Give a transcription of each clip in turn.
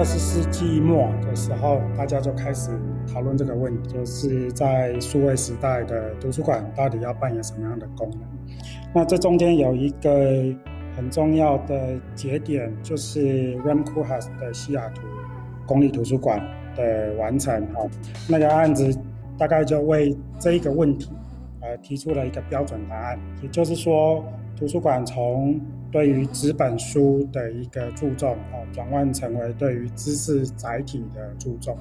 二十世纪末的时候，大家就开始讨论这个问题，就是在数位时代的图书馆到底要扮演什么样的功能？那这中间有一个很重要的节点，就是 Rem Koolhaas 的西雅图公立图书馆的完成。哈，那个案子大概就为这一个问题，呃，提出了一个标准答案，也就是说，图书馆从对于纸本书的一个注重，哦，转换成为对于知识载体的注重，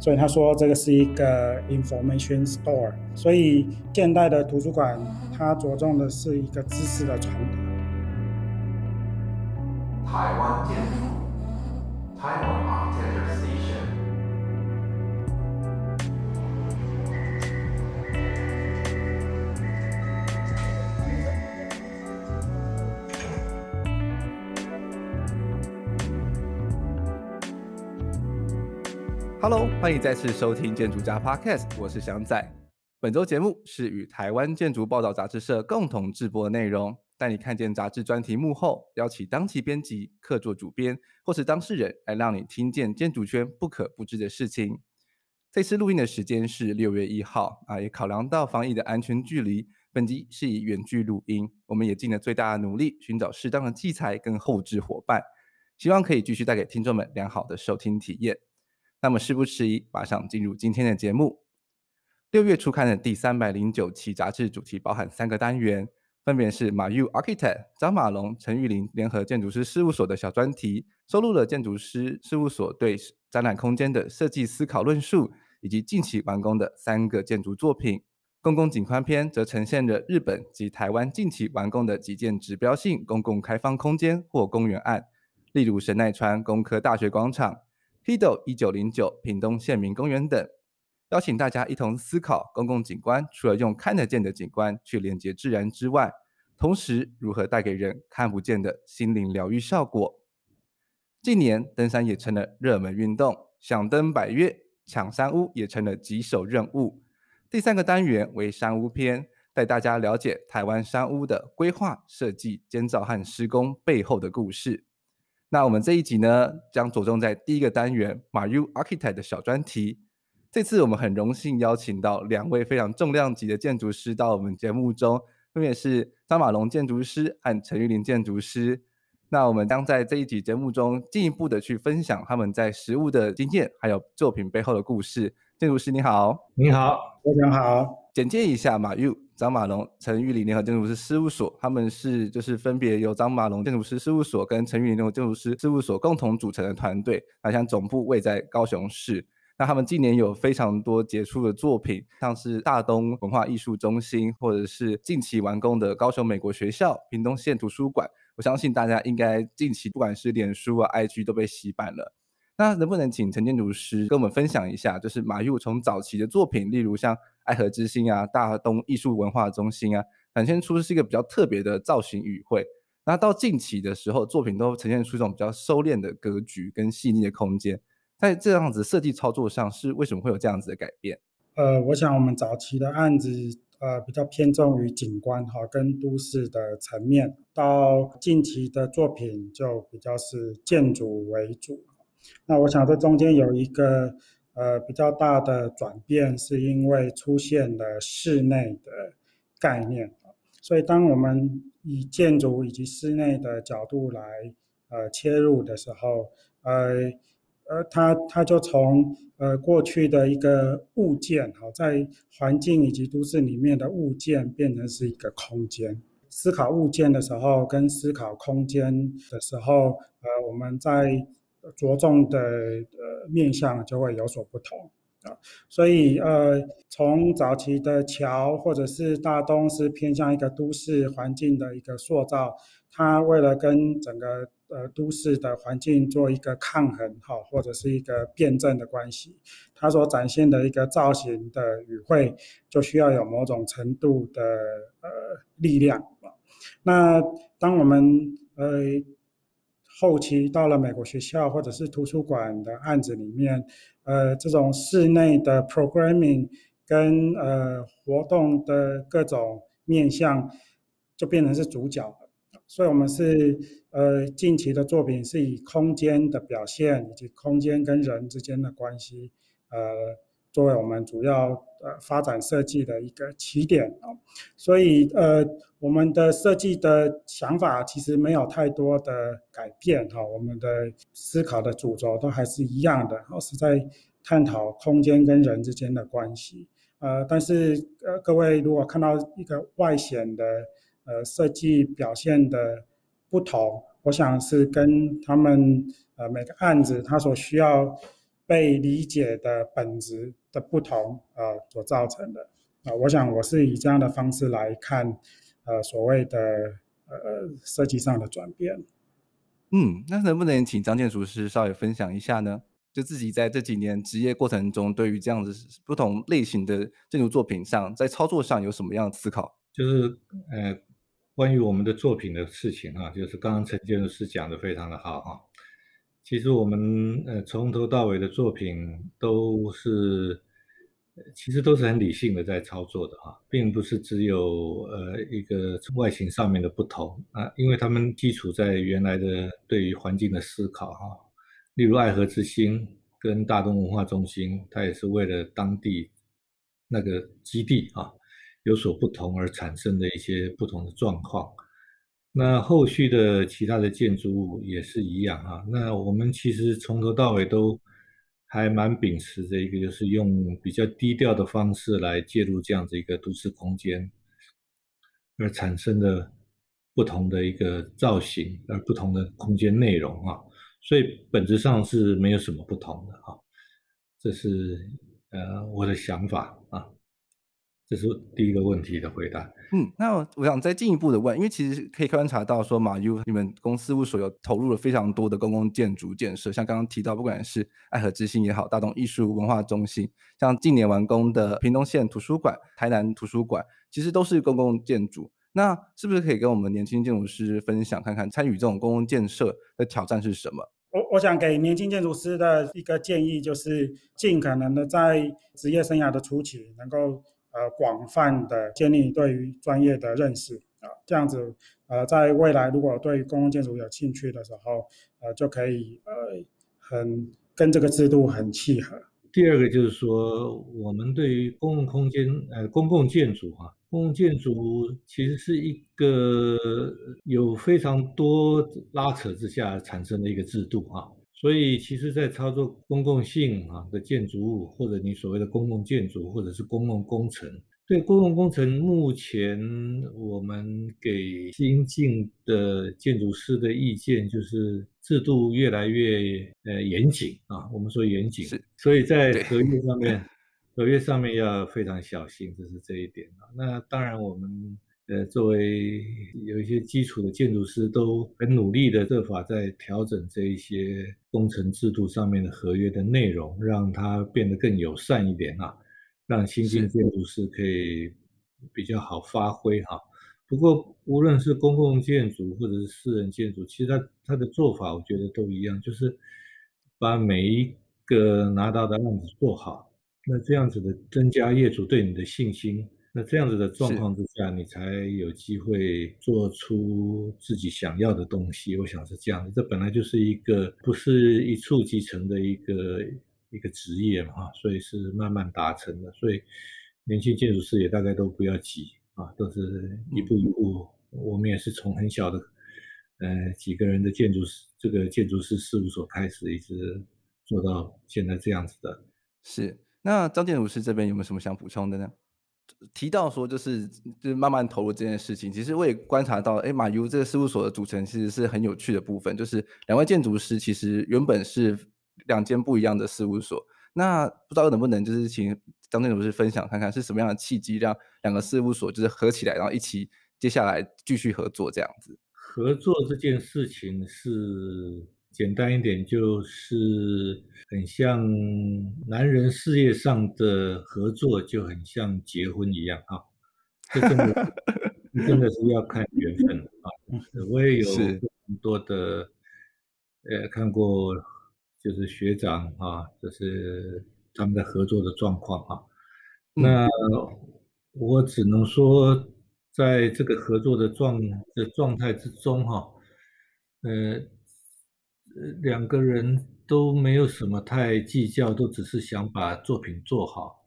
所以他说这个是一个 information store。所以现代的图书馆，它着重的是一个知识的传达。台湾建筑，台湾 Architecture Station。Hello，欢迎再次收听建筑家 Podcast，我是翔仔。本周节目是与台湾建筑报道杂志社共同制播的内容，带你看见杂志专题幕后，邀请当期编辑、客座主编或是当事人，来让你听见建筑圈不可不知的事情。这次录音的时间是六月一号啊，也考量到防疫的安全距离，本集是以远距录音，我们也尽了最大的努力，寻找适当的器材跟后制伙伴，希望可以继续带给听众们良好的收听体验。那么事不迟疑，马上进入今天的节目。六月初刊的第三百零九期杂志主题包含三个单元，分别是马 U Architect 张马龙、陈玉玲联合建筑师事务所的小专题，收录了建筑师事务所对展览空间的设计思考论述，以及近期完工的三个建筑作品。公共景观篇则呈现了日本及台湾近期完工的几件指标性公共开放空间或公园案，例如神奈川工科大学广场。Hido 一九零九屏东县民公园等，邀请大家一同思考公共景观，除了用看得见的景观去连接自然之外，同时如何带给人看不见的心灵疗愈效果。近年登山也成了热门运动，想登百岳、抢山屋也成了棘手任务。第三个单元为山屋篇，带大家了解台湾山屋的规划、设计、建造和施工背后的故事。那我们这一集呢，将着重在第一个单元马 U Architect 的小专题。这次我们很荣幸邀请到两位非常重量级的建筑师到我们节目中，分别是张马龙建筑师和陈玉林建筑师。那我们将在这一集节目中进一步的去分享他们在实务的经验，还有作品背后的故事。建筑师你好，你好，非常好。简介一下马玉。张马龙、陈玉玲联合建筑师事务所，他们是就是分别由张马龙建筑师事务所跟陈玉玲联合建筑师事务所共同组成的团队。那像总部位在高雄市，那他们近年有非常多杰出的作品，像是大东文化艺术中心，或者是近期完工的高雄美国学校、屏东县图书馆。我相信大家应该近期不管是脸书啊、IG 都被洗版了。那能不能请陈建筑师跟我们分享一下，就是马玉从早期的作品，例如像爱河之星啊、大东艺术文化中心啊，展现出是一个比较特别的造型语汇。那到近期的时候，作品都呈现出一种比较收敛的格局跟细腻的空间。在这样子设计操作上，是为什么会有这样子的改变？呃，我想我们早期的案子，呃，比较偏重于景观哈，跟都市的层面；到近期的作品，就比较是建筑为主。那我想这中间有一个呃比较大的转变，是因为出现了室内的概念，所以当我们以建筑以及室内的角度来呃切入的时候，呃呃它它就从呃过去的一个物件好，在环境以及都市里面的物件变成是一个空间。思考物件的时候跟思考空间的时候，呃我们在着重的呃面向就会有所不同。啊，所以呃，从早期的桥或者是大东是偏向一个都市环境的一个塑造，它为了跟整个呃都市的环境做一个抗衡哈，或者是一个辩证的关系，它所展现的一个造型的语汇就需要有某种程度的呃力量啊。那当我们呃。后期到了美国学校或者是图书馆的案子里面，呃，这种室内的 programming 跟呃活动的各种面向就变成是主角了。所以，我们是呃近期的作品是以空间的表现以及空间跟人之间的关系，呃，作为我们主要呃发展设计的一个起点啊。所以，呃。我们的设计的想法其实没有太多的改变哈，我们的思考的主轴都还是一样的，是在探讨空间跟人之间的关系。呃，但是呃，各位如果看到一个外显的呃设计表现的不同，我想是跟他们呃每个案子它所需要被理解的本质的不同啊所造成的。啊，我想我是以这样的方式来看。呃，所谓的呃设计上的转变，嗯，那能不能请张建厨师稍微分享一下呢？就自己在这几年职业过程中，对于这样子不同类型的建筑作品上，在操作上有什么样的思考？就是呃，关于我们的作品的事情啊，就是刚刚陈建筑师讲的非常的好哈。其实我们呃从头到尾的作品都是。其实都是很理性的在操作的哈，并不是只有呃一个外形上面的不同啊，因为他们基础在原来的对于环境的思考哈，例如爱河之心跟大东文化中心，它也是为了当地那个基地啊有所不同而产生的一些不同的状况。那后续的其他的建筑物也是一样啊，那我们其实从头到尾都。还蛮秉持着一个，就是用比较低调的方式来介入这样子一个都市空间，而产生的不同的一个造型，而不同的空间内容啊，所以本质上是没有什么不同的啊，这是呃我的想法啊。这是第一个问题的回答。嗯，那我想再进一步的问，因为其实可以观察到说，MAYU 你们公司事务所有投入了非常多的公共建筑建设，像刚刚提到，不管是爱河之星也好，大东艺术文化中心，像近年完工的屏东县图书馆、台南图书馆，其实都是公共建筑。那是不是可以跟我们年轻建筑师分享，看看参与这种公共建设的挑战是什么？我我想给年轻建筑师的一个建议，就是尽可能的在职业生涯的初期能够。呃，广泛的建立对于专业的认识啊，这样子，呃，在未来如果对公共建筑有兴趣的时候，呃，就可以呃，很跟这个制度很契合。第二个就是说，我们对于公共空间，呃，公共建筑哈，公共建筑其实是一个有非常多拉扯之下产生的一个制度哈。所以，其实，在操作公共性啊的建筑物，或者你所谓的公共建筑，或者是公共工程，对公共工程，目前我们给新进的建筑师的意见就是，制度越来越呃严谨啊。我们说严谨，所以在合约上面，合约上面要非常小心，这是这一点啊。那当然我们。呃，作为有一些基础的建筑师，都很努力的设法在调整这一些工程制度上面的合约的内容，让它变得更友善一点啊，让新进建筑师可以比较好发挥哈。不过，无论是公共建筑或者是私人建筑，其实它它的做法，我觉得都一样，就是把每一个拿到的案子做好，那这样子的增加业主对你的信心。那这样子的状况之下，你才有机会做出自己想要的东西。我想是这样的，这本来就是一个不是一蹴即成的一个一个职业嘛，所以是慢慢达成的。所以年轻建筑师也大概都不要急啊，都是一步一步。我们也是从很小的呃几个人的建筑师这个建筑师事务所开始，一直做到现在这样子的。是，那张建筑师这边有没有什么想补充的呢？提到说，就是就是慢慢投入这件事情。其实我也观察到，哎马 U 这个事务所的组成其实是很有趣的部分。就是两位建筑师其实原本是两间不一样的事务所。那不知道能不能就是请张建筑师分享看看是什么样的契机让两个事务所就是合起来，然后一起接下来继续合作这样子。合作这件事情是简单一点，就是很像男人事业上的合作，就很像结婚一样啊。这真的真的是要看缘分啊。我也有很多的呃看过。就是学长啊，就是他们的合作的状况啊。那我只能说，在这个合作的状的状态之中哈，呃，两个人都没有什么太计较，都只是想把作品做好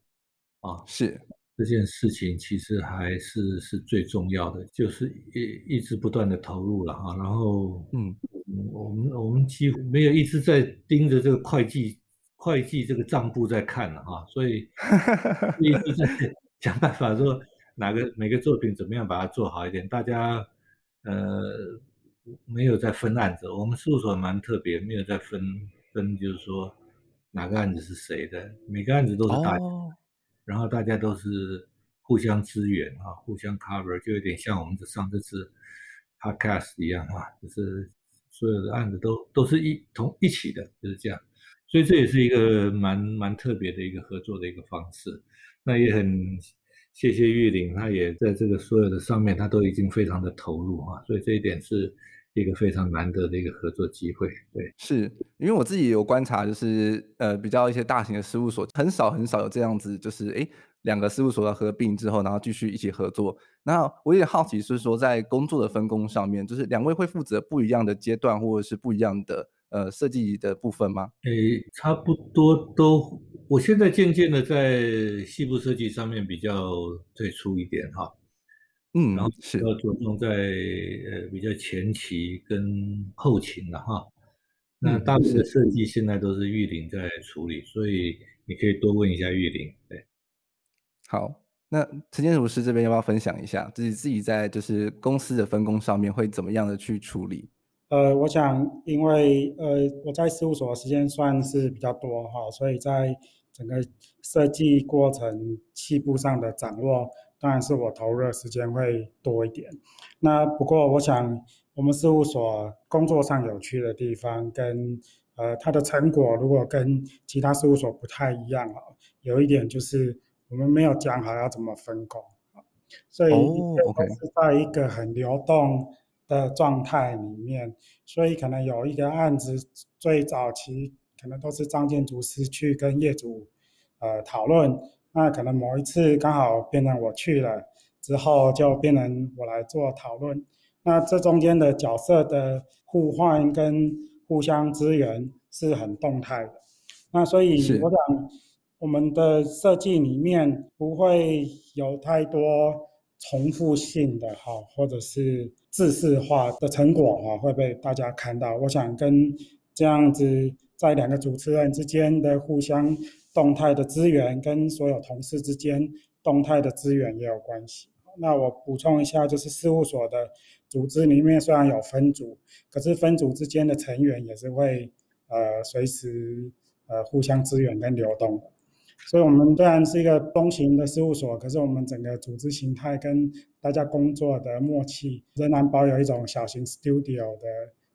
啊。是这件事情其实还是是最重要的，就是一一直不断的投入了哈。然后嗯。我们我们几乎没有一直在盯着这个会计会计这个账簿在看了哈，所以 一直在想办法说哪个每个作品怎么样把它做好一点。大家呃没有在分案子，我们事务所蛮特别，没有在分分，就是说哪个案子是谁的，每个案子都是大家，然后大家都是互相支援啊，互相 cover，就有点像我们这上这次 podcast 一样啊，就是。所有的案子都都是一同一起的，就是这样，所以这也是一个蛮蛮特别的一个合作的一个方式。那也很谢谢玉林，他也在这个所有的上面，他都已经非常的投入啊，所以这一点是一个非常难得的一个合作机会。对，是因为我自己有观察，就是呃比较一些大型的事务所，很少很少有这样子，就是哎。两个事务所要合并之后，然后继续一起合作。那我也好奇，是说在工作的分工上面，就是两位会负责不一样的阶段，或者是不一样的呃设计的部分吗？诶，差不多都。我现在渐渐的在细部设计上面比较退出一点哈。嗯，然后是要着重在呃比较前期跟后勤的哈。那大部分的设计现在都是玉林在处理，所以你可以多问一下玉林。对。好，那陈建儒师这边要不要分享一下自己自己在就是公司的分工上面会怎么样的去处理？呃，我想因为呃我在事务所的时间算是比较多哈，所以在整个设计过程细部上的掌握，当然是我投入的时间会多一点。那不过我想我们事务所工作上有趣的地方跟呃它的成果如果跟其他事务所不太一样啊，有一点就是。我们没有讲好要怎么分工，所以是在一个很流动的状态里面，所以可能有一个案子最早期可能都是张建筑师去跟业主呃讨论，那可能某一次刚好变成我去了之后，就变成我来做讨论，那这中间的角色的互换跟互相支援是很动态的，那所以我想。我们的设计里面不会有太多重复性的哈，或者是制式化的成果啊，会被大家看到。我想跟这样子在两个主持人之间的互相动态的资源，跟所有同事之间动态的资源也有关系。那我补充一下，就是事务所的组织里面虽然有分组，可是分组之间的成员也是会呃随时呃互相支援跟流动的。所以，我们虽然是一个中型的事务所，可是我们整个组织形态跟大家工作的默契，仍然保有一种小型 studio 的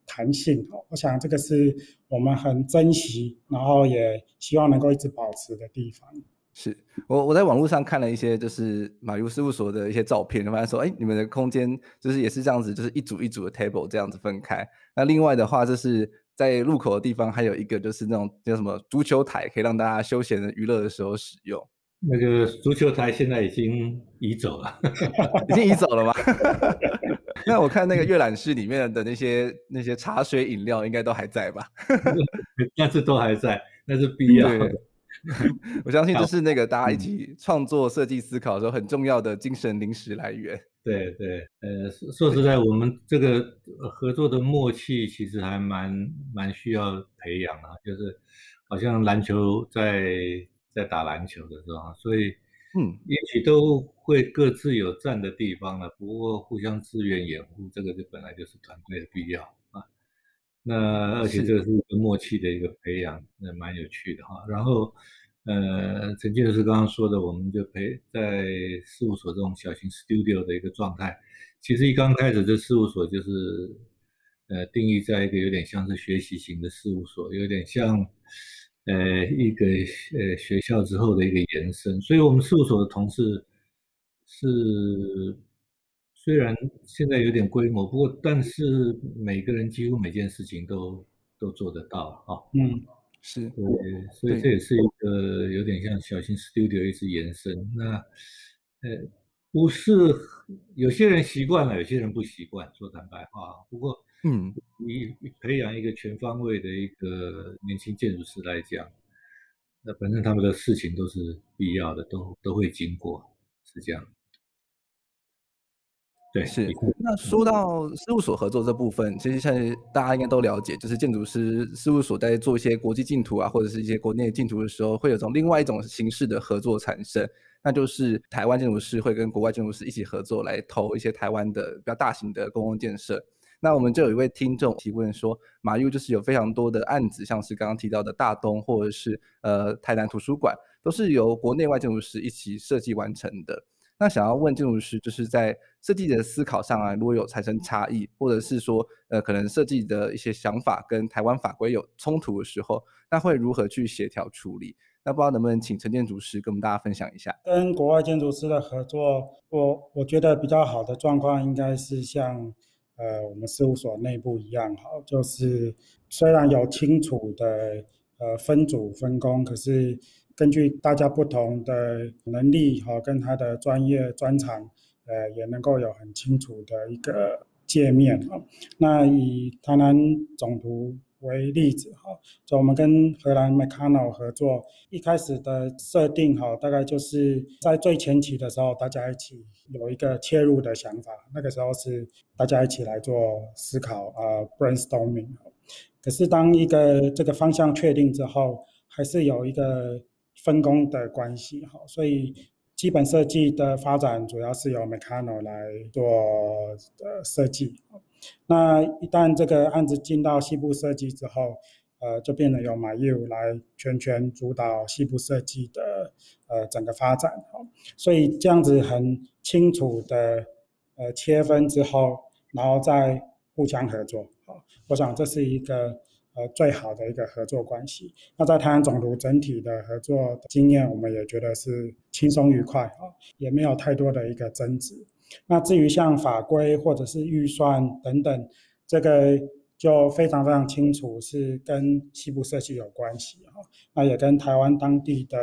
弹性。我想这个是我们很珍惜，然后也希望能够一直保持的地方。是我我在网络上看了一些就是马如事务所的一些照片，发现说，哎，你们的空间就是也是这样子，就是一组一组的 table 这样子分开。那另外的话就是。在入口的地方还有一个，就是那种叫什么足球台，可以让大家休闲的娱乐的时候使用。那个足球台现在已经移走了，已经移走了吗？那我看那个阅览室里面的那些那些茶水饮料应该都还在吧？但是都还在，那是必要的。我相信这是那个大家一起创作设计思考的时候很重要的精神零食来源。对对，呃，说实在，我们这个合作的默契其实还蛮蛮需要培养啊，就是好像篮球在在打篮球的时候，所以嗯，也许都会各自有站的地方了，不过互相支援掩护，这个就本来就是团队的必要啊。那而且这个是一个默契的一个培养，那蛮有趣的哈。然后呃，陈建筑师刚刚说的，我们就陪在事务所这种小型 studio 的一个状态。其实一刚开始，这事务所就是呃定义在一个有点像是学习型的事务所，有点像呃一个呃学校之后的一个延伸。所以我们事务所的同事是虽然现在有点规模，不过但是每个人几乎每件事情都都做得到啊。嗯。是对，所以这也是一个有点像小型 studio 一直延伸。那呃，不是有些人习惯了，有些人不习惯。说坦白话，不过嗯，你培养一个全方位的一个年轻建筑师来讲，那反正他们的事情都是必要的，都都会经过，是这样。对，是。那说到事务所合作这部分，其实现在大家应该都了解，就是建筑师事务所在做一些国际竞图啊，或者是一些国内竞图的时候，会有种另外一种形式的合作产生，那就是台湾建筑师会跟国外建筑师一起合作来投一些台湾的比较大型的公共建设。那我们就有一位听众提问说，马 U 就是有非常多的案子，像是刚刚提到的大东或者是呃台南图书馆，都是由国内外建筑师一起设计完成的。那想要问建筑师，就是在设计的思考上啊，如果有产生差异，或者是说，呃，可能设计的一些想法跟台湾法规有冲突的时候，那会如何去协调处理？那不知道能不能请陈建筑师跟我们大家分享一下？跟国外建筑师的合作，我我觉得比较好的状况应该是像，呃，我们事务所内部一样，好，就是虽然有清楚的呃分组分工，可是。根据大家不同的能力哈，跟他的专业专长，呃，也能够有很清楚的一个界面啊。那以台南总图为例子哈，就我们跟荷兰 Mecanoo 合作，一开始的设定哈，大概就是在最前期的时候，大家一起有一个切入的想法，那个时候是大家一起来做思考啊，brainstorming。可是当一个这个方向确定之后，还是有一个。分工的关系，哈，所以基本设计的发展主要是由 Mecano 来做呃设计。那一旦这个案子进到西部设计之后，呃，就变得由马 U 来全权主导西部设计的呃整个发展，所以这样子很清楚的呃切分之后，然后再互相合作，好，我想这是一个。呃，最好的一个合作关系。那在台湾总图整体的合作经验，我们也觉得是轻松愉快啊，也没有太多的一个争执。那至于像法规或者是预算等等，这个就非常非常清楚，是跟西部设计有关系哈。那也跟台湾当地的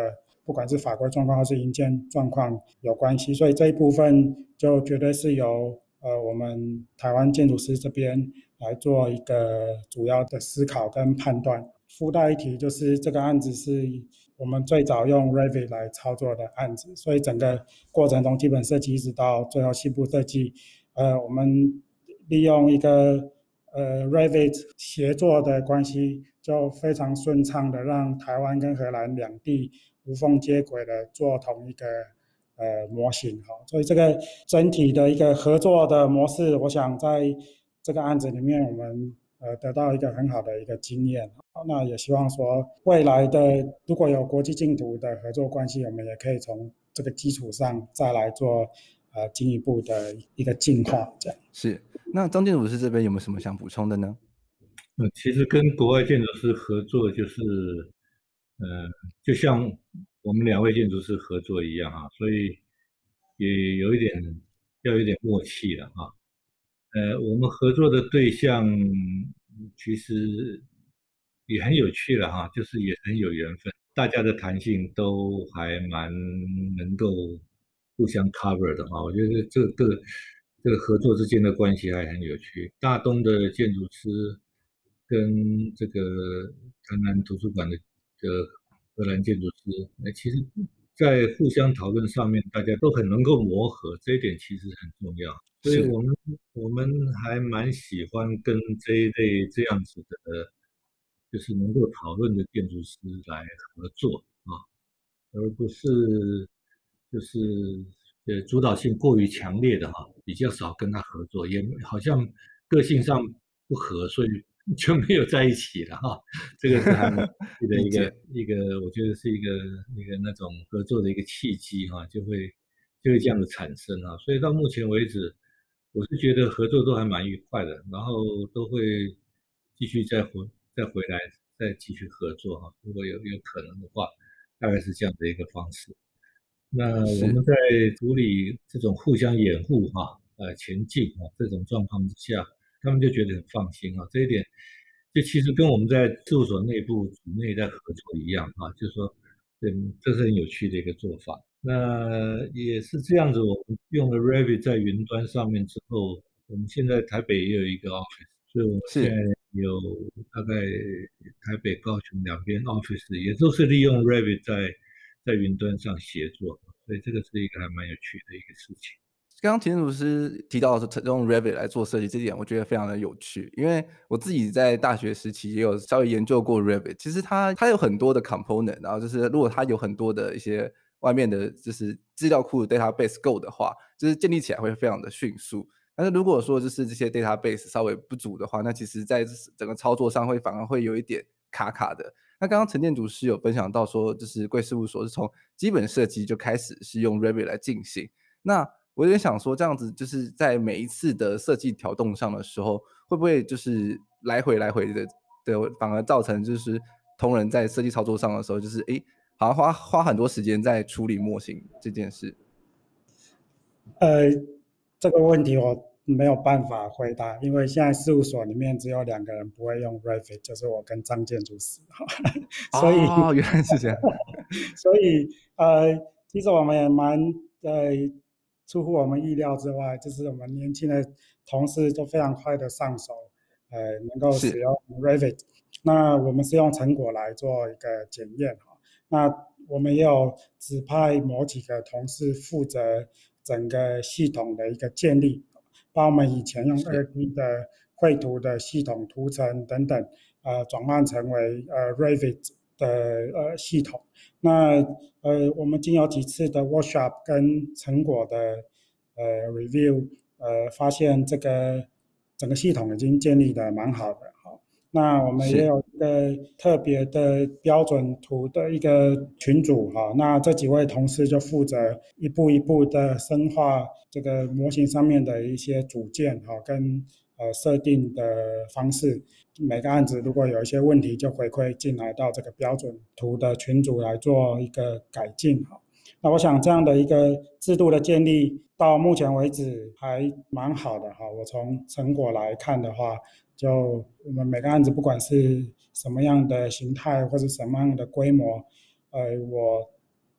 不管是法规状况或是营建状况有关系，所以这一部分就绝对是由呃我们台湾建筑师这边。来做一个主要的思考跟判断。附带一提，就是这个案子是我们最早用 Revit 来操作的案子，所以整个过程中基本设计一直到最后细部设计，呃，我们利用一个呃 Revit 协作的关系，就非常顺畅的让台湾跟荷兰两地无缝接轨的做同一个呃模型哈。所以这个整体的一个合作的模式，我想在。这个案子里面，我们呃得到一个很好的一个经验，那也希望说未来的如果有国际竞图的合作关系，我们也可以从这个基础上再来做呃进一步的一个进化。这样是。那张建筑师这边有没有什么想补充的呢？呃，其实跟国外建筑师合作，就是呃，就像我们两位建筑师合作一样啊，所以也有一点要有一点默契了啊。呃，我们合作的对象其实也很有趣了哈，就是也很有缘分，大家的弹性都还蛮能够互相 cover 的哈。我觉得这个这个合作之间的关系还很有趣。大东的建筑师跟这个台南图书馆的的荷兰建筑师，那其实。在互相讨论上面，大家都很能够磨合，这一点其实很重要。所以我们我们还蛮喜欢跟这一类这样子的，就是能够讨论的建筑师来合作啊，而不是就是呃主导性过于强烈的哈，比较少跟他合作，也好像个性上不合，所以 就没有在一起了哈。这个是他们 的一个一个，我觉得是一个一个那种合作的一个契机哈，就会就会这样的产生啊。所以到目前为止，我是觉得合作都还蛮愉快的，然后都会继续再回再回来再继续合作哈。如果有有可能的话，大概是这样的一个方式。那我们在处理这种互相掩护哈，呃前进啊这种状况之下，他们就觉得很放心啊。这一点，就其实跟我们在事务所内部组内在合作一样啊，就是说，嗯，这是很有趣的一个做法。那也是这样子，我们用了 Revit 在云端上面之后，我们现在台北也有一个 office，所以我们现在有大概台北、高雄两边 office 也都是利用 Revit 在。在云端上协作，所以这个是一个还蛮有趣的一个事情。刚刚田建筑师提到的是用 Revit 来做设计，这点我觉得非常的有趣，因为我自己在大学时期也有稍微研究过 Revit。其实它它有很多的 component，然后就是如果它有很多的一些外面的，就是资料库的 database 够的话，就是建立起来会非常的迅速。但是如果说就是这些 database 稍微不足的话，那其实在整个操作上会反而会有一点卡卡的。那刚刚陈建筑师有分享到说，就是贵事务所是从基本设计就开始是用 Revit 来进行。那我有点想说，这样子就是在每一次的设计调动上的时候，会不会就是来回来回的的，反而造成就是同仁在设计操作上的时候，就是哎，好像花花很多时间在处理模型这件事。呃，这个问题我。没有办法回答，因为现在事务所里面只有两个人不会用 Revit，就是我跟张建筑师哈，所以哦，原来是这样，所以呃，其实我们也蛮呃出乎我们意料之外，就是我们年轻的同事都非常快的上手，呃，能够使用 Revit，那我们是用成果来做一个检验哈，那我们也有指派某几个同事负责整个系统的一个建立。把我们以前用二 D 的绘图的系统图层等等，呃，转换成为呃 Revit 的呃系统。那呃，我们经有几次的 workshop 跟成果的呃 review，呃，发现这个整个系统已经建立的蛮好的。那我们也有一个特别的标准图的一个群组哈，那这几位同事就负责一步一步的深化这个模型上面的一些组件哈，跟呃设定的方式。每个案子如果有一些问题，就回馈进来到这个标准图的群组来做一个改进哈。那我想这样的一个制度的建立到目前为止还蛮好的哈。我从成果来看的话。就我们每个案子，不管是什么样的形态或者什么样的规模，呃，我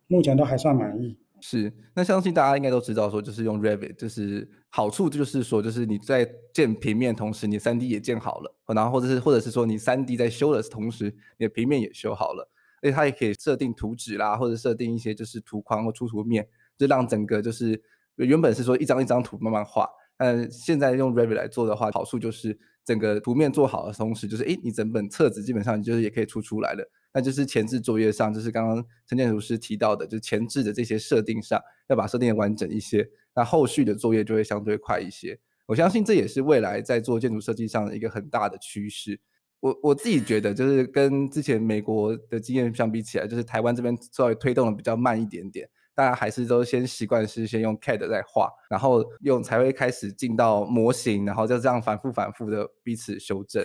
目前都还算满意。是，那相信大家应该都知道，说就是用 Revit，就是好处就是说，就是你在建平面同时，你三 D 也建好了，然后或者是或者是说你三 D 在修的同时，你的平面也修好了，而且它也可以设定图纸啦，或者设定一些就是图框或出图面，就让整个就是原本是说一张一张图慢慢画，但现在用 Revit 来做的话，好处就是。整个图面做好的同时，就是诶，你整本册子基本上就是也可以出出来了。那就是前置作业上，就是刚刚陈建筑师提到的，就前置的这些设定上，要把设定完整一些，那后续的作业就会相对快一些。我相信这也是未来在做建筑设计上的一个很大的趋势。我我自己觉得，就是跟之前美国的经验相比起来，就是台湾这边稍微推动的比较慢一点点。大家还是都先习惯是先用 CAD 在画，然后用才会开始进到模型，然后就这样反复反复的彼此修正。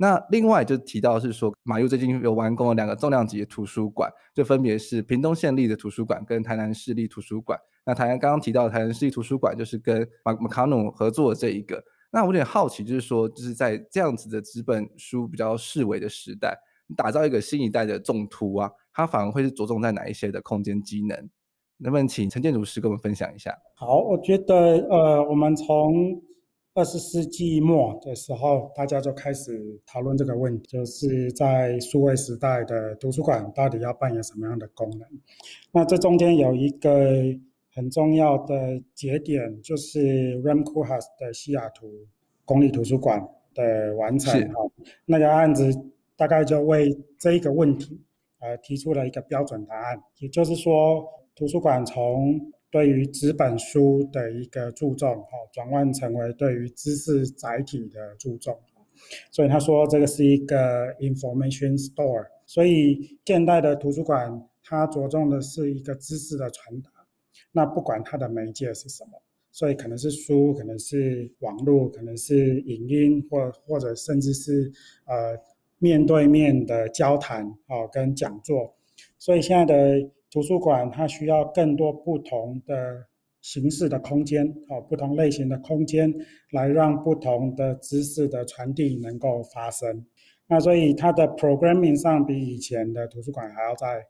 那另外就提到是说，马 U 最近有完工了两个重量级的图书馆，就分别是屏东县立的图书馆跟台南市立图书馆。那台南刚刚提到台南市立图书馆就是跟马马卡努合作的这一个。那我有点好奇，就是说就是在这样子的纸本书比较式微的时代，打造一个新一代的重图啊，它反而会是着重在哪一些的空间机能？能不能请陈建筑师跟我们分享一下？好，我觉得呃，我们从二十世纪末的时候，大家就开始讨论这个问题，就是在数位时代的图书馆到底要扮演什么样的功能？那这中间有一个很重要的节点，就是 Rem Koolhaas 的西雅图公立图书馆的完成。哈，那个案子大概就为这一个问题呃提出了一个标准答案，也就是说。图书馆从对于纸本书的一个注重，哈，转换成为对于知识载体的注重。所以他说这个是一个 information store。所以现代的图书馆，它着重的是一个知识的传达。那不管它的媒介是什么，所以可能是书，可能是网络，可能是影音，或或者甚至是呃面对面的交谈哦，跟讲座。所以现在的图书馆它需要更多不同的形式的空间哦，不同类型的空间，来让不同的知识的传递能够发生。那所以它的 programming 上比以前的图书馆还要再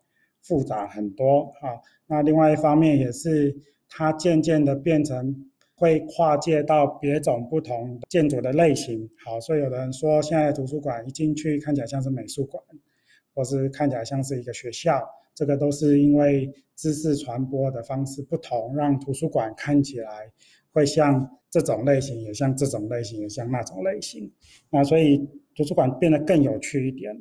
复杂很多哈。那另外一方面也是它渐渐的变成会跨界到别种不同建筑的类型。好，所以有人说现在图书馆一进去看起来像是美术馆，或是看起来像是一个学校。这个都是因为知识传播的方式不同，让图书馆看起来会像这种类型，也像这种类型，也像那种类型。那所以图书馆变得更有趣一点了。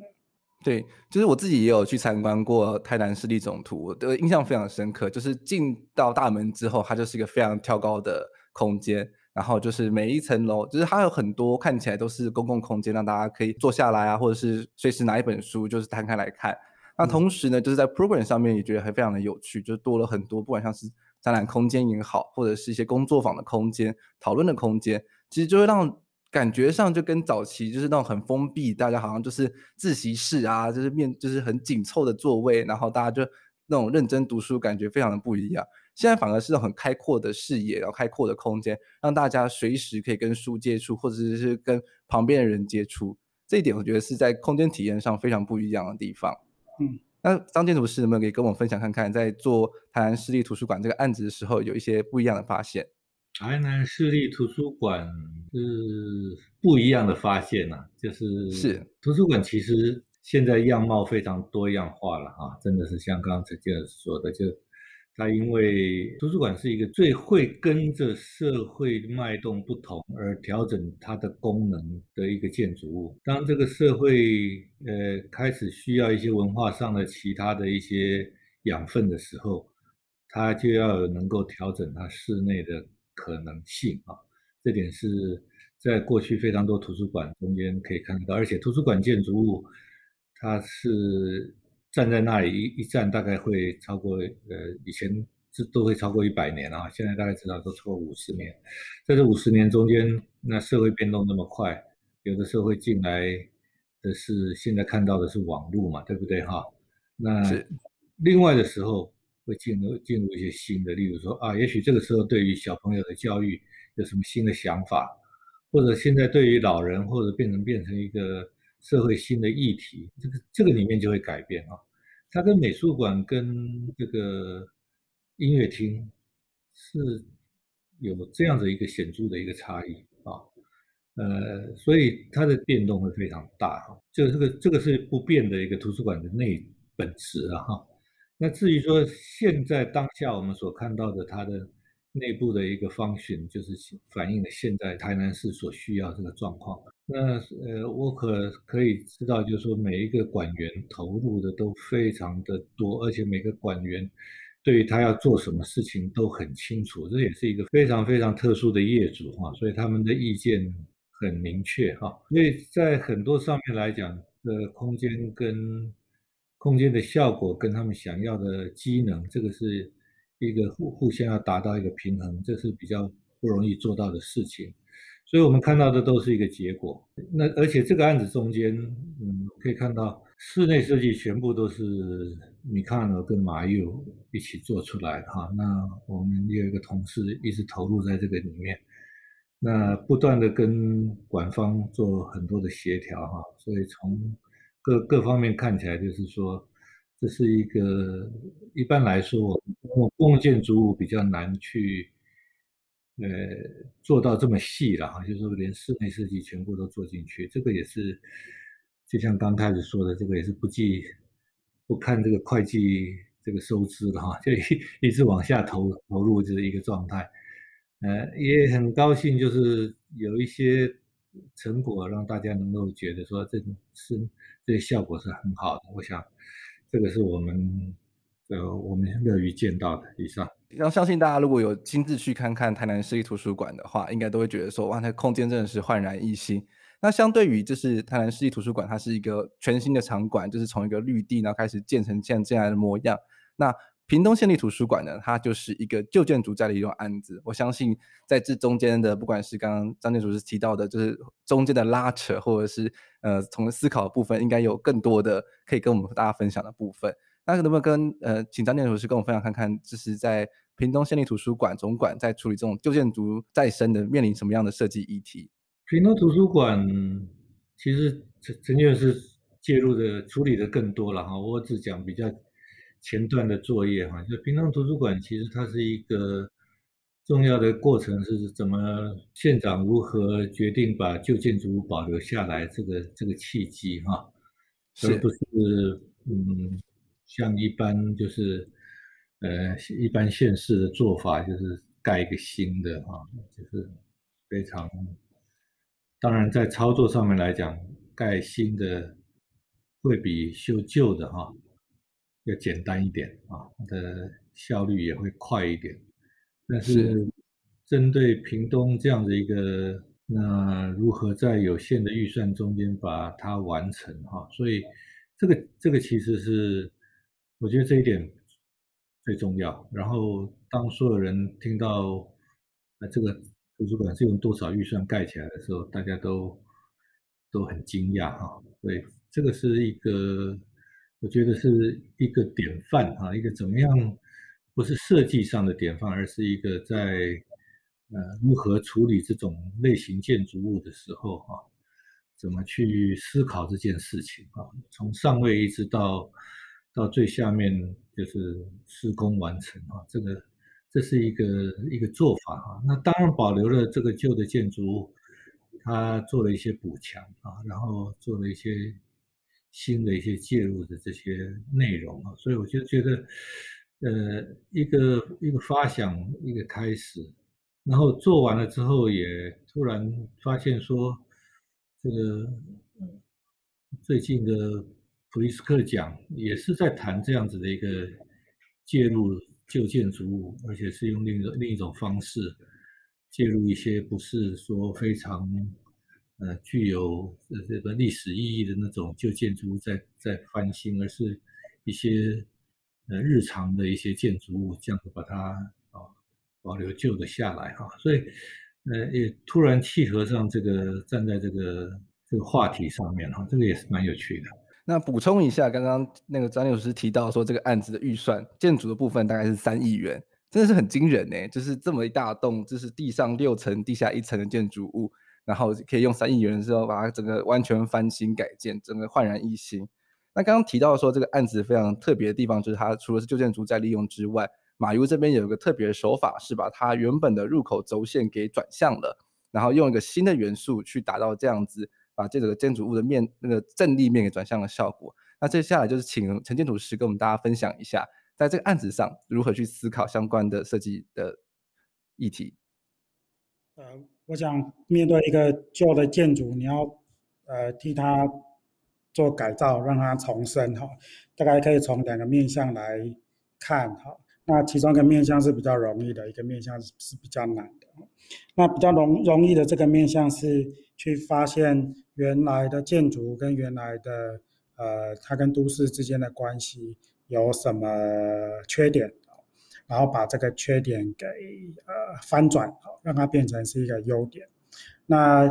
对，就是我自己也有去参观过台南市立总图，我的印象非常深刻。就是进到大门之后，它就是一个非常跳高的空间，然后就是每一层楼，就是它有很多看起来都是公共空间，让大家可以坐下来啊，或者是随时拿一本书，就是摊开来看。那同时呢，就是在 program 上面也觉得还非常的有趣，就是多了很多，不管像是展览空间也好，或者是一些工作坊的空间、讨论的空间，其实就会让感觉上就跟早期就是那种很封闭，大家好像就是自习室啊，就是面就是很紧凑的座位，然后大家就那种认真读书，感觉非常的不一样。现在反而是很开阔的视野，然后开阔的空间，让大家随时可以跟书接触，或者是跟旁边的人接触。这一点我觉得是在空间体验上非常不一样的地方。嗯，那张建筑师能不能可以跟我们分享看看，在做台南市立图书馆这个案子的时候，有一些不一样的发现？台南市立图书馆是不一样的发现啊，就是是图书馆其实现在样貌非常多样化了啊，真的是像刚刚陈建筑说的就。它因为图书馆是一个最会跟着社会脉动不同而调整它的功能的一个建筑物。当这个社会呃开始需要一些文化上的其他的一些养分的时候，它就要能够调整它室内的可能性啊。这点是在过去非常多图书馆中间可以看到，而且图书馆建筑物它是。站在那里一一站大概会超过呃以前这都会超过一百年啊，现在大概至少都超过五十年。在这五十年中间，那社会变动那么快，有的时候会进来的是现在看到的是网络嘛，对不对哈？那另外的时候会进入进入一些新的，例如说啊，也许这个时候对于小朋友的教育有什么新的想法，或者现在对于老人或者变成变成一个社会新的议题，这个这个里面就会改变啊。它跟美术馆跟这个音乐厅是有这样的一个显著的一个差异啊，呃，所以它的变动会非常大哈。就这个这个是不变的一个图书馆的内本质啊哈。那至于说现在当下我们所看到的它的内部的一个 function，就是反映了现在台南市所需要这个状况。那呃，我可可以知道，就是说每一个馆员投入的都非常的多，而且每个馆员对于他要做什么事情都很清楚，这也是一个非常非常特殊的业主哈，所以他们的意见很明确哈，所以在很多上面来讲，的空间跟空间的效果跟他们想要的机能，这个是一个互互相要达到一个平衡，这是比较不容易做到的事情。所以我们看到的都是一个结果。那而且这个案子中间，嗯，可以看到室内设计全部都是米卡诺跟马友一起做出来的哈。那我们有一个同事一直投入在这个里面，那不断的跟馆方做很多的协调哈。所以从各各方面看起来，就是说这是一个一般来说，公共建筑物比较难去。呃，做到这么细了哈，就是说连室内设计全部都做进去，这个也是，就像刚开始说的，这个也是不计不看这个会计这个收支的哈，就一一直往下投投入这一个状态。呃，也很高兴，就是有一些成果让大家能够觉得说这种是这个效果是很好的。我想，这个是我们呃我们乐于见到的。以上。要相信大家如果有亲自去看看台南市立图书馆的话，应该都会觉得说，哇，那空间真的是焕然一新。那相对于就是台南市立图书馆，它是一个全新的场馆，就是从一个绿地然后开始建成现在这样的模样。那屏东县立图书馆呢，它就是一个旧建筑再利用案子。我相信在这中间的，不管是刚刚张建筑师提到的，就是中间的拉扯，或者是呃从思考的部分，应该有更多的可以跟我们大家分享的部分。那能不能跟呃，请张建筑师跟我分享看看，就是在屏东县立图书馆总馆在处理这种旧建筑再生的，面临什么样的设计议题？屏东图书馆其实陈陈建是介入的处理的更多了哈，我只讲比较前段的作业哈。就屏东图书馆其实它是一个重要的过程，是怎么县长如何决定把旧建筑物保留下来这个这个契机哈，而不是嗯像一般就是呃一般县市的做法，就是盖一个新的啊，就是非常。当然，在操作上面来讲，盖新的会比修旧的哈要简单一点啊，它的效率也会快一点。但是，针对屏东这样的一个，那如何在有限的预算中间把它完成哈？所以，这个这个其实是我觉得这一点最重要。然后，当所有人听到啊这个。图书馆是用多少预算盖起来的时候，大家都都很惊讶哈。对，这个是一个，我觉得是一个典范哈，一个怎么样，不是设计上的典范，而是一个在呃如何处理这种类型建筑物的时候哈，怎么去思考这件事情啊？从上位一直到到最下面，就是施工完成啊，这个。这是一个一个做法啊，那当然保留了这个旧的建筑物，它做了一些补强啊，然后做了一些新的一些介入的这些内容啊，所以我就觉得，呃，一个一个发想，一个开始，然后做完了之后，也突然发现说，这个最近的普利兹克奖也是在谈这样子的一个介入。旧建筑物，而且是用另一种另一种方式介入一些不是说非常呃具有呃这个历史意义的那种旧建筑物在在翻新，而是一些呃日常的一些建筑物，这样子把它啊保留旧的下来哈，所以呃也突然契合上这个站在这个这个话题上面哈，这个也是蛮有趣的。那补充一下，刚刚那个张律师提到说，这个案子的预算建筑的部分大概是三亿元，真的是很惊人呢。就是这么一大栋，就是地上六层、地下一层的建筑物，然后可以用三亿元的时候把它整个完全翻新改建，整个焕然一新。那刚刚提到说，这个案子非常特别的地方，就是它除了是旧建筑在利用之外，马 U 这边有一个特别的手法，是把它原本的入口轴线给转向了，然后用一个新的元素去达到这样子。把这个建筑物的面那个正立面给转向的效果。那接下来就是请陈建筑师跟我们大家分享一下，在这个案子上如何去思考相关的设计的议题。呃，我想面对一个旧的建筑，你要呃替它做改造，让它重生哈，大概可以从两个面向来看哈。那其中一个面向是比较容易的，一个面向是比较难。那比较容容易的这个面向是去发现。原来的建筑跟原来的呃，它跟都市之间的关系有什么缺点？然后把这个缺点给呃翻转，让它变成是一个优点。那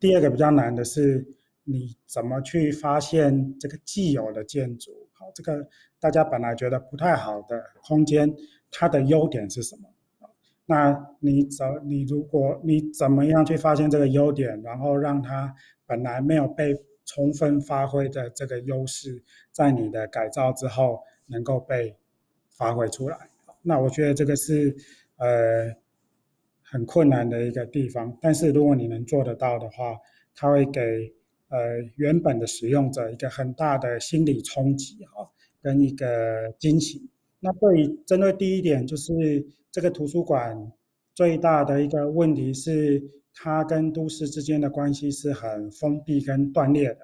第二个比较难的是，你怎么去发现这个既有的建筑？好，这个大家本来觉得不太好的空间，它的优点是什么？那你怎你如果你怎么样去发现这个优点，然后让它本来没有被充分发挥的这个优势，在你的改造之后能够被发挥出来？那我觉得这个是呃很困难的一个地方。但是如果你能做得到的话，它会给呃原本的使用者一个很大的心理冲击哈，跟一个惊喜。那对于针对第一点就是。这个图书馆最大的一个问题是，它跟都市之间的关系是很封闭跟断裂的，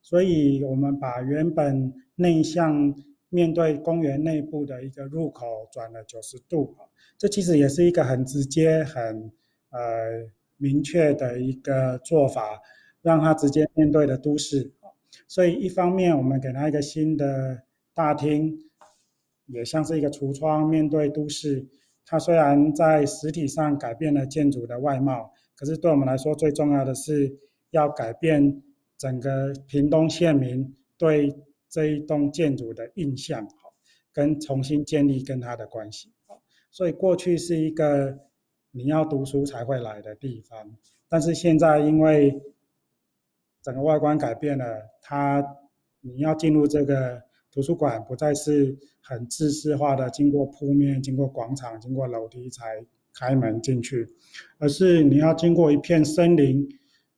所以我们把原本内向面对公园内部的一个入口转了九十度，这其实也是一个很直接、很呃明确的一个做法，让他直接面对的都市。所以一方面我们给他一个新的大厅，也像是一个橱窗面对都市。它虽然在实体上改变了建筑的外貌，可是对我们来说最重要的是要改变整个屏东县民对这一栋建筑的印象，跟重新建立跟它的关系。所以过去是一个你要读书才会来的地方，但是现在因为整个外观改变了，它你要进入这个图书馆不再是很自式化的，经过铺面、经过广场、经过楼梯才开门进去，而是你要经过一片森林，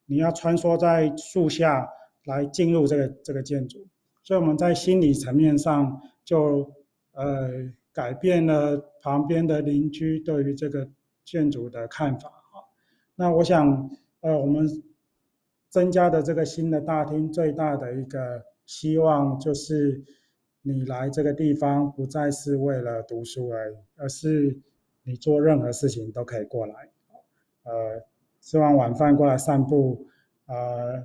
你要穿梭在树下来进入这个这个建筑。所以我们在心理层面上就呃改变了旁边的邻居对于这个建筑的看法啊。那我想呃我们。增加的这个新的大厅，最大的一个希望就是，你来这个地方不再是为了读书而已，而是你做任何事情都可以过来。呃，吃完晚饭过来散步，呃，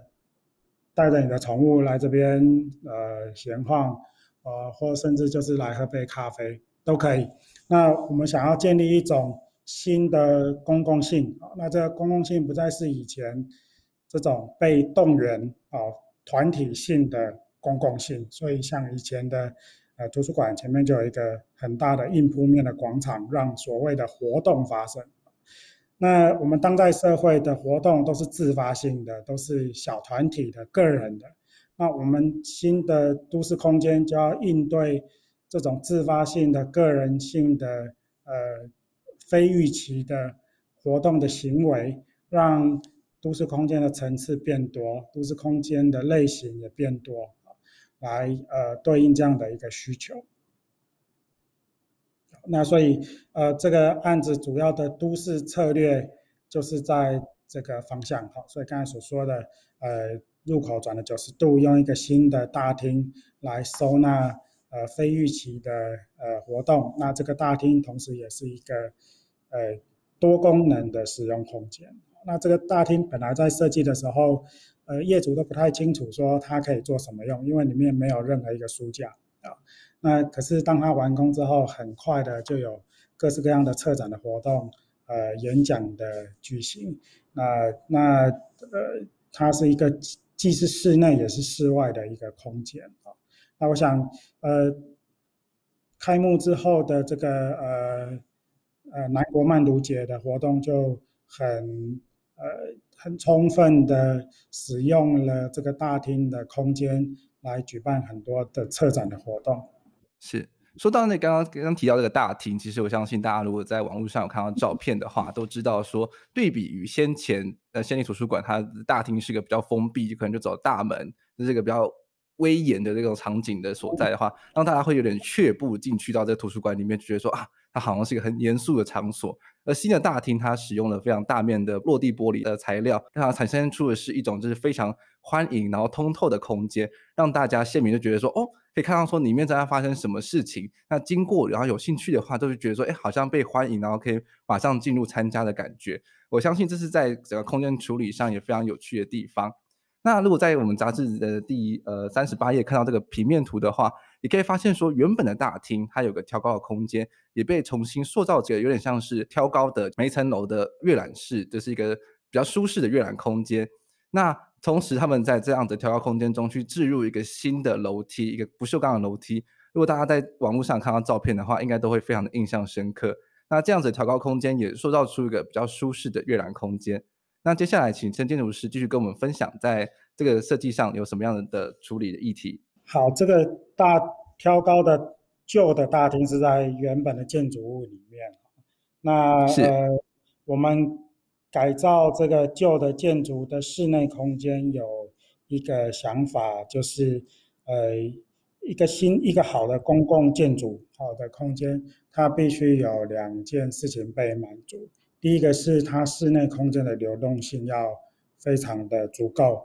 带着你的宠物来这边呃闲晃，呃，或甚至就是来喝杯咖啡都可以。那我们想要建立一种新的公共性，那这个公共性不再是以前。这种被动员啊，团体性的公共性，所以像以前的呃图书馆前面就有一个很大的硬铺面的广场，让所谓的活动发生。那我们当代社会的活动都是自发性的，都是小团体的、个人的。那我们新的都市空间就要应对这种自发性的、个人性的呃非预期的活动的行为，让都市空间的层次变多，都市空间的类型也变多，来呃对应这样的一个需求。那所以呃这个案子主要的都市策略就是在这个方向哈，所以刚才所说的呃入口转了九十度，用一个新的大厅来收纳呃非预期的呃活动，那这个大厅同时也是一个呃多功能的使用空间。那这个大厅本来在设计的时候，呃，业主都不太清楚说它可以做什么用，因为里面没有任何一个书架啊。那可是当它完工之后，很快的就有各式各样的策展的活动，呃，演讲的举行。那那呃，它是一个既是室内也是室外的一个空间啊。那我想，呃，开幕之后的这个呃呃南国漫读节的活动就很。呃，很充分的使用了这个大厅的空间来举办很多的策展的活动。是，说到那刚刚刚刚提到这个大厅，其实我相信大家如果在网络上有看到照片的话，都知道说对比于先前呃县立图书馆，它大厅是个比较封闭，就可能就走大门，就是个比较威严的这种场景的所在的话，让大家会有点却步进去到这个图书馆里面，就觉得说啊。它好像是一个很严肃的场所，而新的大厅它使用了非常大面的落地玻璃的材料，让它产生出的是一种就是非常欢迎然后通透的空间，让大家县民就觉得说，哦，可以看到说里面正在发生什么事情。那经过然后有兴趣的话，都会觉得说，哎，好像被欢迎，然后可以马上进入参加的感觉。我相信这是在整个空间处理上也非常有趣的地方。那如果在我们杂志的第呃三十八页看到这个平面图的话，你可以发现说，原本的大厅它有个挑高的空间，也被重新塑造起来，有点像是挑高的每一层楼的阅览室，这、是一个比较舒适的阅览空间。那同时，他们在这样的挑高空间中去置入一个新的楼梯，一个不锈钢的楼梯。如果大家在网络上看到照片的话，应该都会非常的印象深刻。那这样子的挑高空间也塑造出一个比较舒适的阅览空间。那接下来，请陈建筑师继续跟我们分享，在这个设计上有什么样的处理的议题？好，这个大挑高的旧的大厅是在原本的建筑物里面。那呃，我们改造这个旧的建筑的室内空间有一个想法，就是呃，一个新一个好的公共建筑，好的空间，它必须有两件事情被满足。第一个是它室内空间的流动性要非常的足够，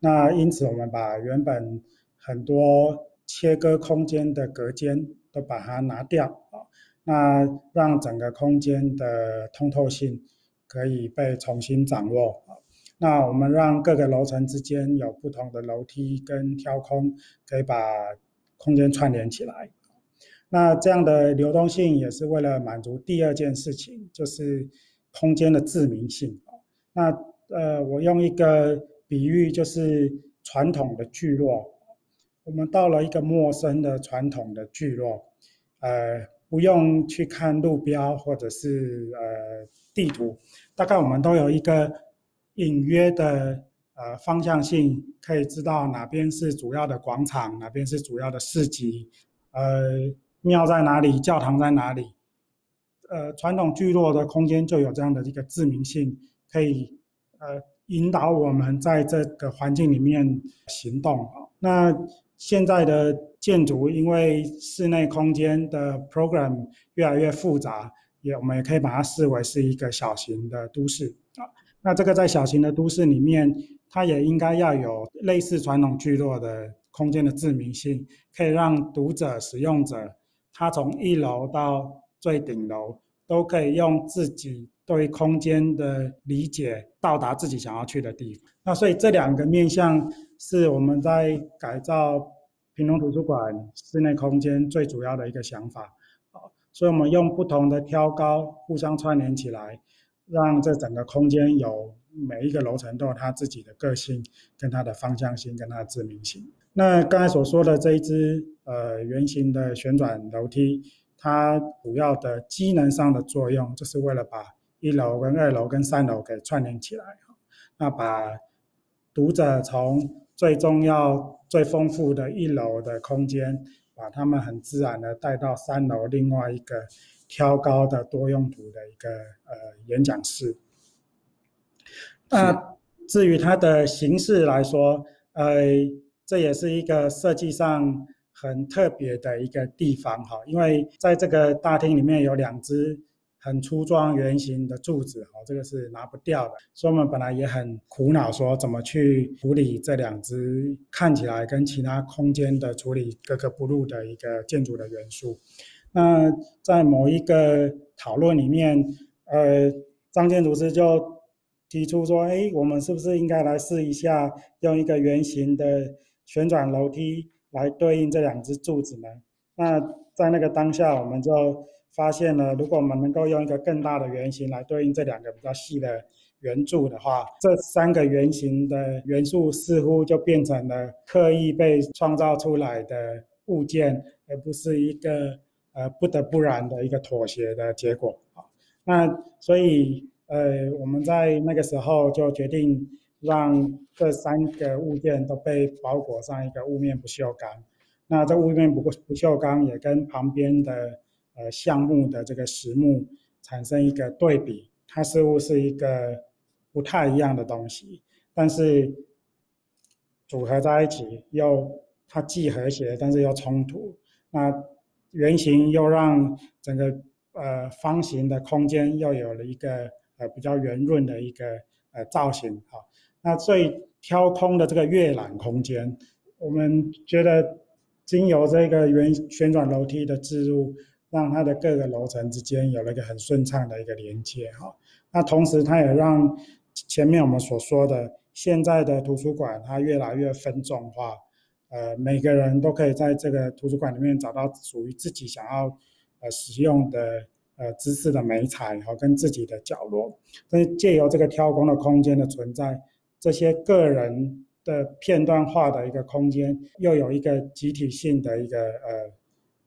那因此我们把原本很多切割空间的隔间都把它拿掉啊，那让整个空间的通透性可以被重新掌握啊。那我们让各个楼层之间有不同的楼梯跟挑空，可以把空间串联起来。那这样的流动性也是为了满足第二件事情，就是空间的自明性啊。那呃，我用一个比喻，就是传统的聚落，我们到了一个陌生的传统的聚落，呃，不用去看路标或者是呃地图，大概我们都有一个隐约的呃方向性，可以知道哪边是主要的广场，哪边是主要的市集，呃。庙在哪里？教堂在哪里？呃，传统聚落的空间就有这样的一个自明性，可以呃引导我们在这个环境里面行动。那现在的建筑因为室内空间的 program 越来越复杂，也我们也可以把它视为是一个小型的都市啊。那这个在小型的都市里面，它也应该要有类似传统聚落的空间的自明性，可以让读者、使用者。他从一楼到最顶楼，都可以用自己对空间的理解到达自己想要去的地方。那所以这两个面向是我们在改造平东图书馆室内空间最主要的一个想法。所以我们用不同的挑高互相串联起来，让这整个空间有每一个楼层都有它自己的个性、跟它的方向性、跟它的致命性。那刚才所说的这一支呃圆形的旋转楼梯，它主要的机能上的作用，就是为了把一楼跟二楼跟三楼给串联起来，那把读者从最重要、最丰富的一楼的空间，把他们很自然的带到三楼另外一个挑高的多用途的一个呃演讲室。那至于它的形式来说，呃。这也是一个设计上很特别的一个地方哈，因为在这个大厅里面有两只很粗壮圆形的柱子哦，这个是拿不掉的，所以我们本来也很苦恼说怎么去处理这两只看起来跟其他空间的处理格格不入的一个建筑的元素。那在某一个讨论里面，呃，张建筑师就提出说，哎，我们是不是应该来试一下用一个圆形的旋转楼梯来对应这两只柱子呢？那在那个当下，我们就发现了，如果我们能够用一个更大的圆形来对应这两个比较细的圆柱的话，这三个圆形的元素似乎就变成了刻意被创造出来的物件，而不是一个呃不得不然的一个妥协的结果啊。那所以呃，我们在那个时候就决定。让这三个物件都被包裹上一个雾面不锈钢，那这雾面不不锈钢也跟旁边的呃橡木的这个实木产生一个对比，它似乎是一个不太一样的东西，但是组合在一起又它既和谐，但是又冲突。那圆形又让整个呃方形的空间又有了一个呃比较圆润的一个呃造型，好。那最挑空的这个阅览空间，我们觉得经由这个圆旋转楼梯的置入，让它的各个楼层之间有了一个很顺畅的一个连接哈。那同时，它也让前面我们所说的现在的图书馆它越来越分众化，呃，每个人都可以在这个图书馆里面找到属于自己想要呃使用的呃知识的美材和跟自己的角落。但是借由这个挑空的空间的存在。这些个人的片段化的一个空间，又有一个集体性的一个呃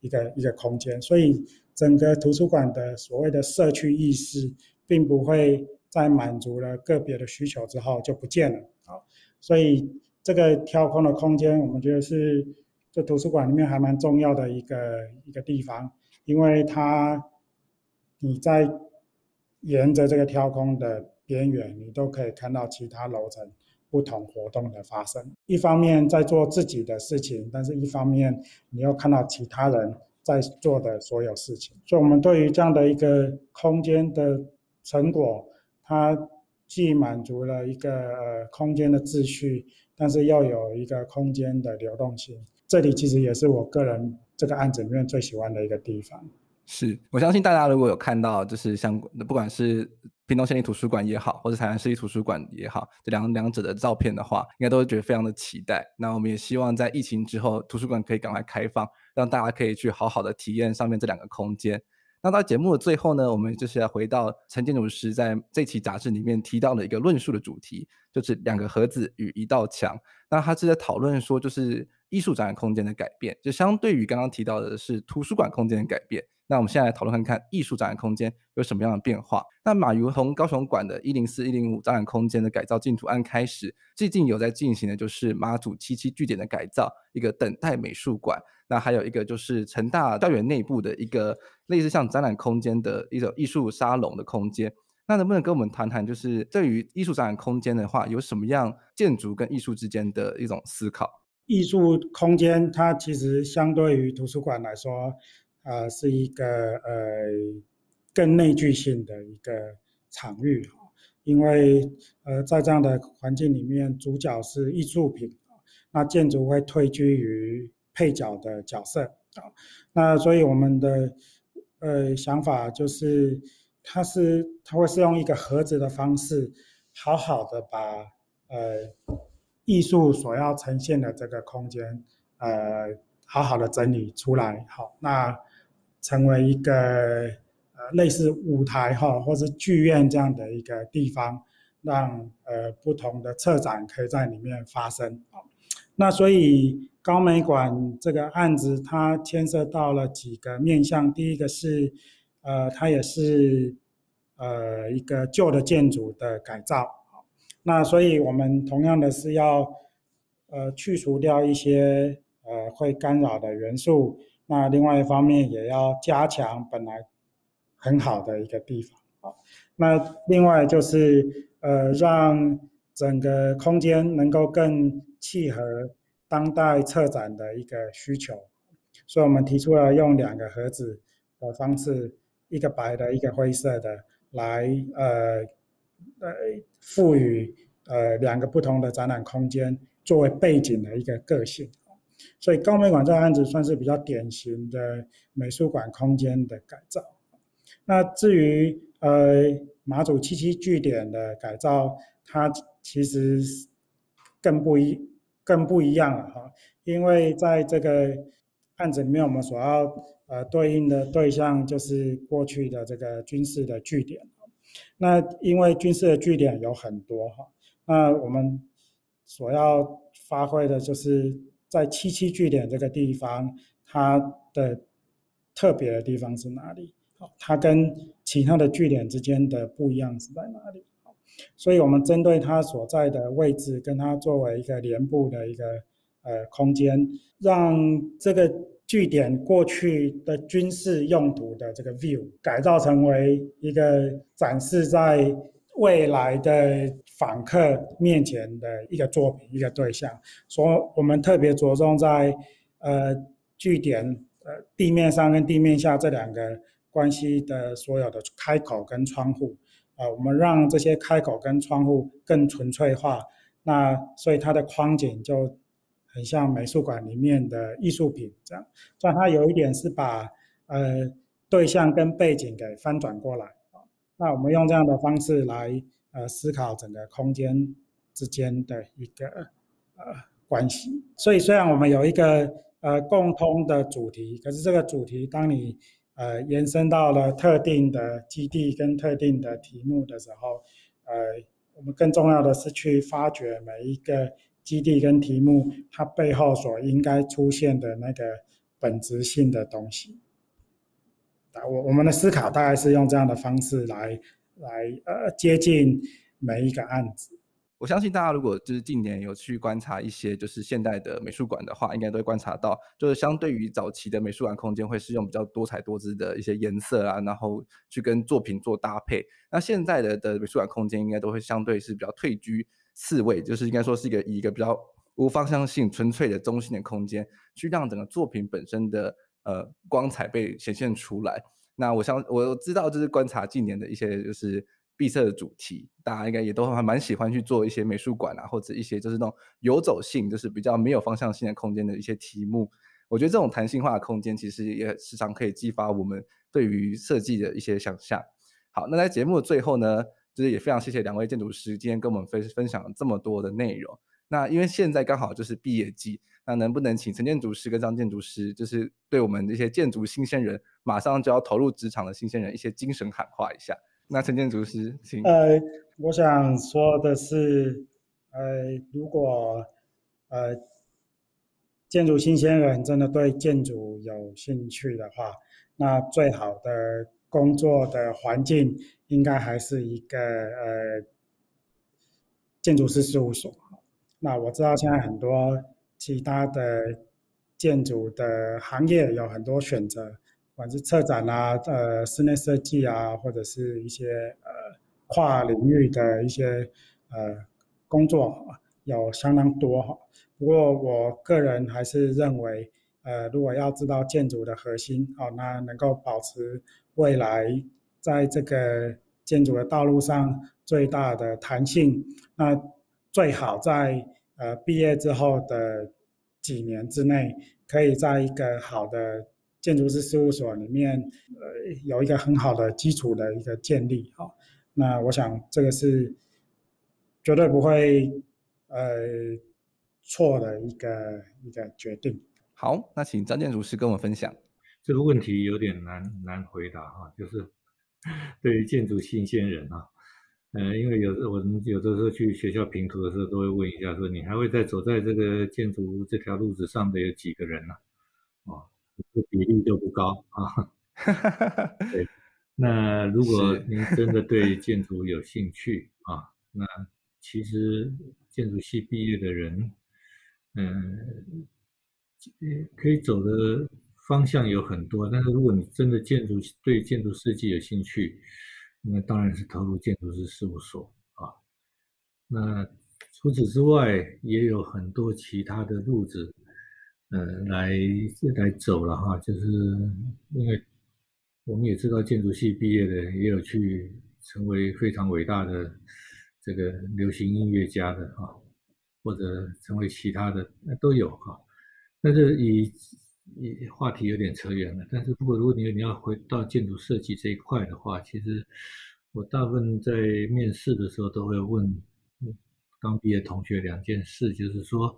一个一个空间，所以整个图书馆的所谓的社区意识，并不会在满足了个别的需求之后就不见了啊。所以这个挑空的空间，我们觉得是这图书馆里面还蛮重要的一个一个地方，因为它你在沿着这个挑空的。边缘，你都可以看到其他楼层不同活动的发生。一方面在做自己的事情，但是一方面你又看到其他人在做的所有事情。所以，我们对于这样的一个空间的成果，它既满足了一个呃空间的秩序，但是又有一个空间的流动性。这里其实也是我个人这个案子里面最喜欢的一个地方。是我相信大家如果有看到，就是像不管是屏东县立图书馆也好，或者台南市立图书馆也好，这两两者的照片的话，应该都会觉得非常的期待。那我们也希望在疫情之后，图书馆可以赶快开放，让大家可以去好好的体验上面这两个空间。那到节目的最后呢，我们就是要回到陈建筑师在这期杂志里面提到的一个论述的主题，就是两个盒子与一道墙。那他是在讨论说，就是艺术展览空间的改变，就相对于刚刚提到的是图书馆空间的改变。那我们现在来讨论看看艺术展览空间有什么样的变化。那马如从高雄馆的一零四一零五展览空间的改造进图案开始，最近有在进行的就是马祖七七据点的改造，一个等待美术馆。那还有一个就是成大校园内部的一个类似像展览空间的一种艺术沙龙的空间。那能不能跟我们谈谈，就是对于艺术展览空间的话，有什么样建筑跟艺术之间的一种思考？艺术空间它其实相对于图书馆来说。呃，是一个呃更内聚性的一个场域，因为呃在这样的环境里面，主角是艺术品，那建筑会退居于配角的角色啊，那所以我们的呃想法就是，它是它会是用一个盒子的方式，好好的把呃艺术所要呈现的这个空间，呃好好的整理出来，好那。成为一个呃类似舞台哈，或者剧院这样的一个地方，让呃不同的策展可以在里面发生。那所以高美馆这个案子，它牵涉到了几个面向。第一个是呃，它也是呃一个旧的建筑的改造。那所以我们同样的是要呃去除掉一些呃会干扰的元素。那另外一方面也要加强本来很好的一个地方，好，那另外就是呃让整个空间能够更契合当代策展的一个需求，所以我们提出了用两个盒子的方式，一个白的，一个灰色的，来呃呃赋予呃两个不同的展览空间作为背景的一个个性。所以高美馆这个案子算是比较典型的美术馆空间的改造。那至于呃马祖七七据点的改造，它其实更不一更不一样了哈，因为在这个案子里面，我们所要呃对应的对象就是过去的这个军事的据点。那因为军事的据点有很多哈，那我们所要发挥的就是。在七七据点这个地方，它的特别的地方是哪里？好，它跟其他的据点之间的不一样是在哪里？所以我们针对它所在的位置，跟它作为一个连部的一个呃空间，让这个据点过去的军事用途的这个 view 改造成为一个展示在未来的。访客面前的一个作品，一个对象，所以我们特别着重在呃据点呃地面上跟地面下这两个关系的所有的开口跟窗户啊、我们让这些开口跟窗户更纯粹化，那所以它的框景就很像美术馆里面的艺术品这样，但它有一点是把呃对象跟背景给翻转过来啊，那我们用这样的方式来。呃，思考整个空间之间的一个呃关系。所以，虽然我们有一个呃共通的主题，可是这个主题，当你呃延伸到了特定的基地跟特定的题目的时候，呃，我们更重要的是去发掘每一个基地跟题目它背后所应该出现的那个本质性的东西。啊我我们的思考大概是用这样的方式来。来呃接近每一个案子，我相信大家如果就是近年有去观察一些就是现代的美术馆的话，应该都会观察到，就是相对于早期的美术馆空间会是用比较多彩多姿的一些颜色啊，然后去跟作品做搭配。那现在的的美术馆空间应该都会相对是比较退居次位，就是应该说是一个以一个比较无方向性、纯粹的中心的空间，去让整个作品本身的呃光彩被显现出来。那我想我知道，就是观察近年的一些就是闭塞的主题，大家应该也都还蛮喜欢去做一些美术馆啊，或者一些就是那种游走性，就是比较没有方向性的空间的一些题目。我觉得这种弹性化的空间，其实也时常可以激发我们对于设计的一些想象。好，那在节目的最后呢，就是也非常谢谢两位建筑师今天跟我们分分享这么多的内容。那因为现在刚好就是毕业季，那能不能请陈建筑师跟张建筑师，就是对我们这些建筑新鲜人，马上就要投入职场的新鲜人一些精神喊话一下？那陈建筑师，请。呃，我想说的是，呃，如果呃建筑新鲜人真的对建筑有兴趣的话，那最好的工作的环境应该还是一个呃建筑师事务所。那我知道现在很多其他的建筑的行业有很多选择，管是策展啊、呃室内设计啊，或者是一些呃跨领域的一些呃工作，有相当多哈。不过我个人还是认为，呃，如果要知道建筑的核心，哦，那能够保持未来在这个建筑的道路上最大的弹性，那。最好在呃毕业之后的几年之内，可以在一个好的建筑师事务所里面，呃，有一个很好的基础的一个建立。哦，那我想这个是绝对不会呃错的一个一个决定。好，那请张建筑师跟我分享。这个问题有点难难回答哈，就是 对于建筑新鲜人啊。呃，因为有时我们有的时候去学校评图的时候，都会问一下，说你还会再走在这个建筑这条路子上的有几个人呢？啊？哦，这比例都不高啊。对，那如果您真的对建筑有兴趣啊，那其实建筑系毕业的人，嗯，可以走的方向有很多，但是如果你真的建筑对建筑设计有兴趣，那当然是投入建筑师事务所啊。那除此之外，也有很多其他的路子，呃，来来走了哈。就是因为我们也知道，建筑系毕业的也有去成为非常伟大的这个流行音乐家的啊，或者成为其他的那都有哈。但是以以话题有点扯远了，但是如果如果你你要回到建筑设计这一块的话，其实我大部分在面试的时候都会问刚毕业同学两件事，就是说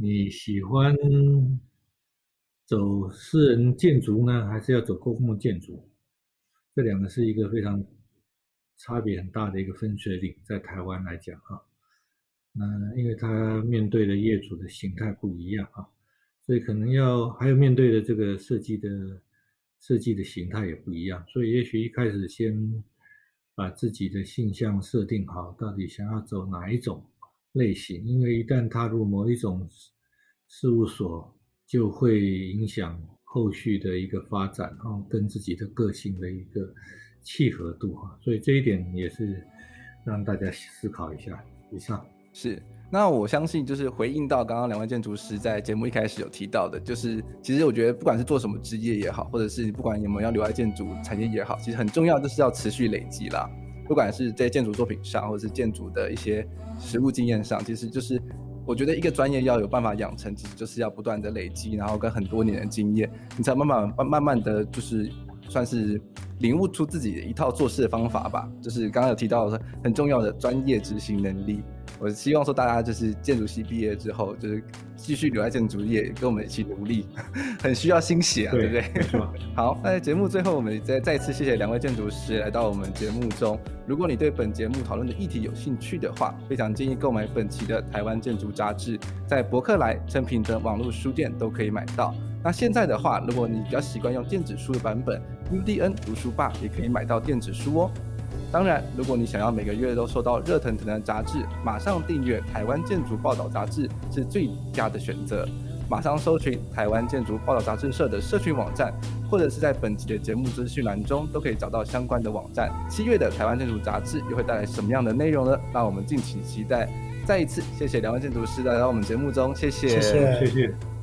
你喜欢走私人建筑呢，还是要走公共建筑？这两个是一个非常差别很大的一个分水岭，在台湾来讲啊，那因为他面对的业主的形态不一样啊。所以可能要还有面对的这个设计的设计的形态也不一样，所以也许一开始先把自己的性向设定好，到底想要走哪一种类型，因为一旦踏入某一种事务所，就会影响后续的一个发展，然后跟自己的个性的一个契合度哈，所以这一点也是让大家思考一下。以上是。那我相信，就是回应到刚刚两位建筑师在节目一开始有提到的，就是其实我觉得不管是做什么职业也好，或者是不管有没有要留在建筑产业也好，其实很重要就是要持续累积啦。不管是在建筑作品上，或者是建筑的一些实物经验上，其实就是我觉得一个专业要有办法养成，其实就是要不断的累积，然后跟很多年的经验，你才慢慢慢慢慢的就是算是领悟出自己的一套做事的方法吧。就是刚刚有提到的很重要的专业执行能力。我希望说大家就是建筑系毕业之后，就是继续留在建筑业，跟我们一起努力，很需要新血啊，对，对不对？好，那在节目最后，我们再再次谢谢两位建筑师来到我们节目中。如果你对本节目讨论的议题有兴趣的话，非常建议购买本期的《台湾建筑杂志》，在博客来、诚品等网络书店都可以买到。那现在的话，如果你比较习惯用电子书的版本，UDN 读书吧也可以买到电子书哦。当然，如果你想要每个月都收到热腾腾的杂志，马上订阅《台湾建筑报道杂志》是最佳的选择。马上搜寻台湾建筑报道杂志社的社群网站，或者是在本集的节目资讯栏中都可以找到相关的网站。七月的台湾建筑杂志又会带来什么样的内容呢？让我们敬请期待。再一次谢谢两位建筑师来到我们节目中，谢谢，谢谢。谢谢。